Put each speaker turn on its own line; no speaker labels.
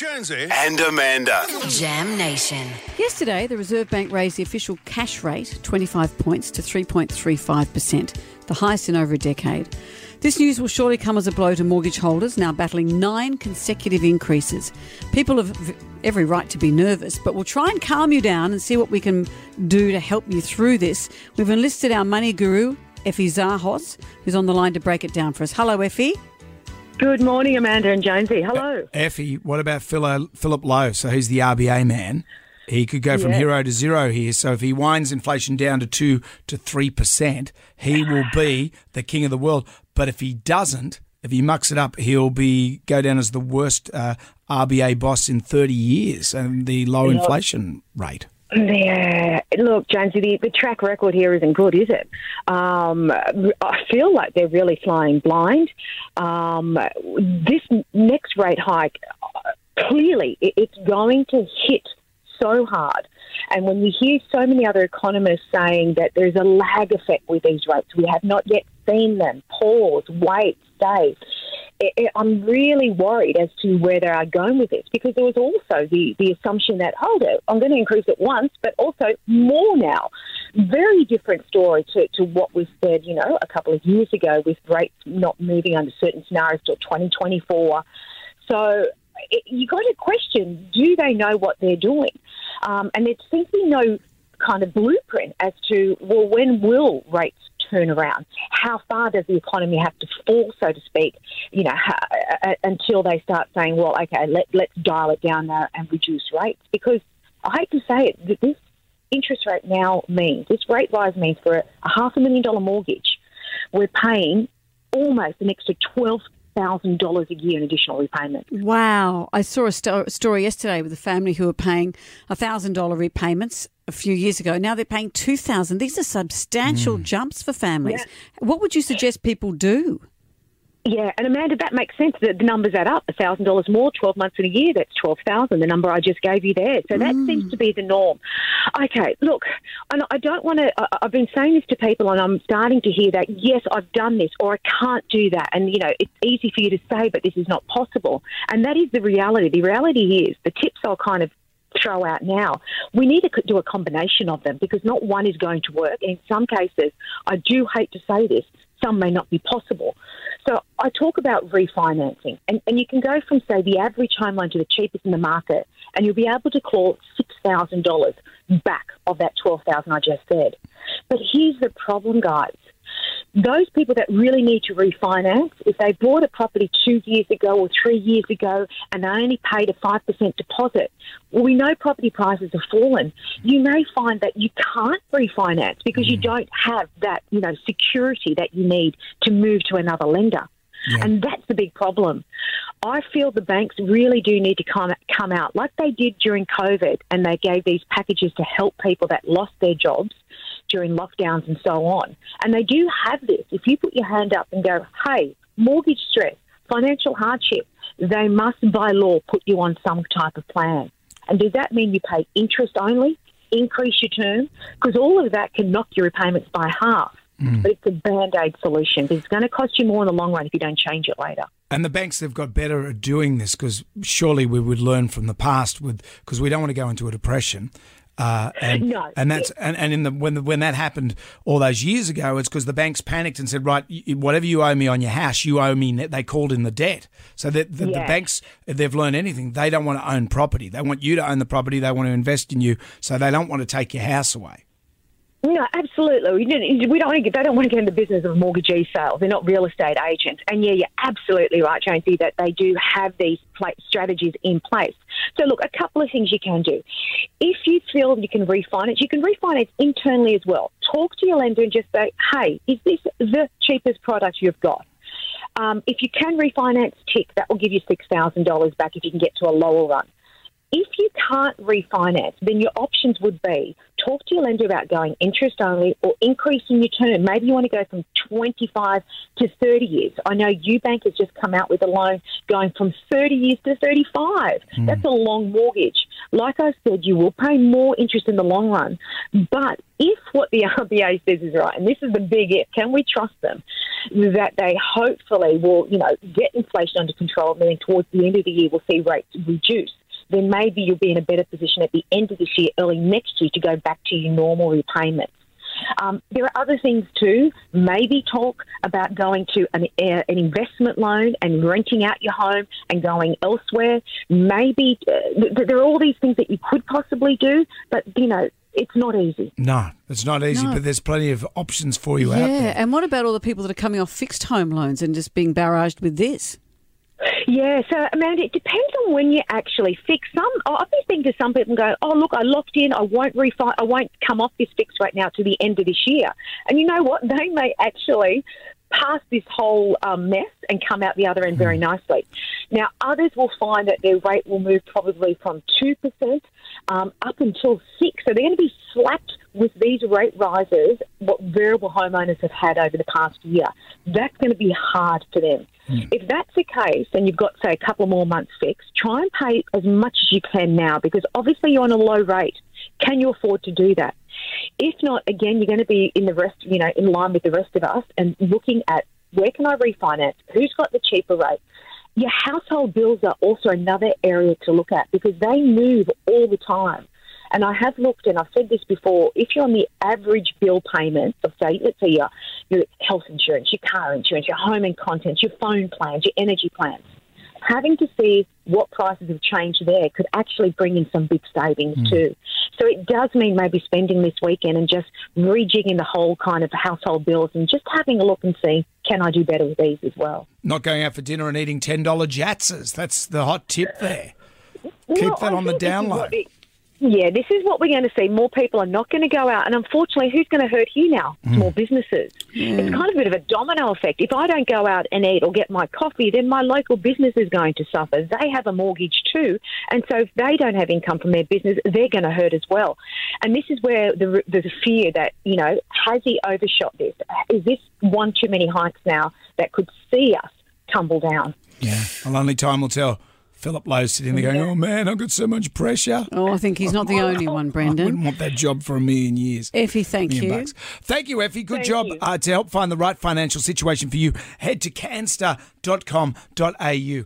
Jonesy.
and Amanda.
Jam Nation.
Yesterday, the Reserve Bank raised the official cash rate 25 points to 3.35%, the highest in over a decade. This news will surely come as a blow to mortgage holders now battling nine consecutive increases. People have every right to be nervous, but we'll try and calm you down and see what we can do to help you through this. We've enlisted our money guru, Effie Zahos, who's on the line to break it down for us. Hello, Effie.
Good morning, Amanda and Jonesy. Hello.
Effie, what about Philip Lowe? So he's the RBA man. He could go from
Yeah.
hero to zero here. So if he winds inflation down to two to three percent, he will be the king of the world. But if he doesn't, if he mucks it up, he'll be go down as the worst uh, RBA boss in thirty years and the low inflation rate.
Yeah, look, Jonesy, the, the track record here isn't good, is it? Um, I feel like they're really flying blind. Um, this next rate hike, clearly, it, it's going to hit so hard. And when you hear so many other economists saying that there's a lag effect with these rates, we have not yet seen them. Pause, wait, stay. I'm really worried as to where they are going with this because there was also the, the assumption that, hold it, I'm going to increase it once, but also more now. Very different story to, to what was said, you know, a couple of years ago with rates not moving under certain scenarios till 2024. So you got to question do they know what they're doing? Um, and to be no kind of blueprint as to, well, when will rates turn around? How far does the economy have to fall, so to speak, you know, ha- uh, until they start saying, well, okay, let, let's dial it down now and reduce rates? Because I hate to say it, th- this interest rate now means, this rate rise means for a, a half a million dollar mortgage, we're paying almost an extra $12,000 a year in additional repayment.
Wow. I saw a sto- story yesterday with a family who were paying $1,000 repayments a few years ago. Now they're paying 2000 These are substantial mm. jumps for families. What would you suggest people do?
Yeah, and Amanda, that makes sense. The, the numbers add up. thousand dollars more, twelve months in a year. That's twelve thousand. The number I just gave you there. So that mm. seems to be the norm. Okay, look, and I don't want to. I've been saying this to people, and I'm starting to hear that. Yes, I've done this, or I can't do that. And you know, it's easy for you to say, but this is not possible. And that is the reality. The reality is the tips I'll kind of throw out now. We need to do a combination of them because not one is going to work. In some cases, I do hate to say this, some may not be possible. So I talk about refinancing, and, and you can go from, say, the average home loan to the cheapest in the market, and you'll be able to claw $6,000 back of that 12000 I just said. But here's the problem, guys. Those people that really need to refinance, if they bought a property two years ago or three years ago and they only paid a 5% deposit, well, we know property prices have fallen. You may find that you can't refinance because you mm. don't have that, you know, security that you need to move to another lender. And that's the big problem. I feel the banks really do need to come come out like they did during COVID, and they gave these packages to help people that lost their jobs during lockdowns and so on. And they do have this. If you put your hand up and go, "Hey, mortgage stress, financial hardship," they must by law put you on some type of plan. And does that mean you pay interest only? Increase your term? Because all of that can knock your repayments by half. Hmm. But it's a band aid solution. It's going to cost you more in the long run if you don't change it later.
And the banks have got better at doing this because surely we would learn from the past with because we don't want to go into a depression. Uh, and
No.
and that's and, and in the when the, when that happened all those years ago, it's because the banks panicked and said, right, whatever you owe me on your house, you owe me. They called in the debt. So that the, the banks, if they've learned anything, they don't want to own property. They want you to own the property. They want to invest in you. So they don't want to take your house away.
No, absolutely. We don't, we don't want to they don't want to get in the business of mortgagee sales. They're not real estate agents. And yeah, you're absolutely right, Jonesy, that they do have these strategies in place. So look, a couple of things you can do. If you feel you can refinance, you can refinance internally as well. Talk to your lender and just say, hey, is this the cheapest product you've got? Um, if you can refinance, tick, that will give you $6,000 back if you can get to a lower run. If you can't refinance, then your options would be talk to your lender about going interest only or increasing your term. Maybe you want to go from 25 to 30 years. I know UBank has just come out with a loan going from 30 years to 35. Hmm. That's a long mortgage. like I said, you will pay more interest in the long run. But if what the RBA says is right, and this is the big if, can we trust them that they hopefully will, you know, get inflation under control, and then towards the end of the year we'll see rates reduce then maybe you'll be in a better position at the end of this year, early next year, to go back to your normal repayments. Um, there are other things too. Maybe talk about going to an, uh, an investment loan and renting out your home and going elsewhere. Maybe uh, th- there are all these things that you could possibly do, but you know it's not easy.
No, it's not easy,
No.
but there's plenty of options for you out there.
Yeah,
there.
and what about all the people that are coming off fixed home loans and just being barraged with this?
Yeah, so Amanda, it depends on when you actually fix. Some I've been speaking to some people and go, "Oh, look, I locked in. I won't refi- I won't come off this fix right now to the end of this year." And you know what? They may actually pass this whole um, mess and come out the other end very nicely. Now, others will find that their rate will move probably from two percent um, up until six. So they're going to be slapped with these rate rises. What variable homeowners have had over the past year, that's going to be hard for them. If that's the case, and you've got say a couple more months fixed, try and pay as much as you can now because obviously you're on a low rate. Can you afford to do that? If not, again, you're going to be in the rest, you know, in line with the rest of us and looking at where can I refinance? Who's got the cheaper rate? Your household bills are also another area to look at because they move all the time. And I have looked, and I've said this before, if you're on the average bill payment of, say, let's say your, your health insurance, your car insurance, your home and contents, your phone plans, your energy plans, having to see what prices have changed there could actually bring in some big savings hmm. too. So it does mean maybe spending this weekend and just rejigging the whole kind of household bills and just having a look and see, can I do better with these as well?
Not going out for dinner and eating $10 jatzers. That's the hot tip there. Keep
Well,
that on the
think this is
down low.
it- Yeah, this is what we're going to see. More people are not going to go out. And unfortunately, who's going to hurt here now? Hmm. Small businesses. Hmm. It's kind of a bit of a domino effect. If I don't go out and eat or get my coffee, then my local business is going to suffer. They have a mortgage too. And so if they don't have income from their business, they're going to hurt as well. And this is where the, there's a fear that, you know, has he overshot this? Is this one too many hikes now that could see us tumble down?
Yeah. Well, only time will tell. Philip Lowe's sitting there going, oh man, I've got so much pressure.
Oh, I think he's not the only one, Brendan.
I wouldn't want that job for a million years.
Effie, thank
million
you.
bucks. Thank you, Effie. Good
Thank
job. Uh, to help find the right financial situation for you. Head to canstar.com.au.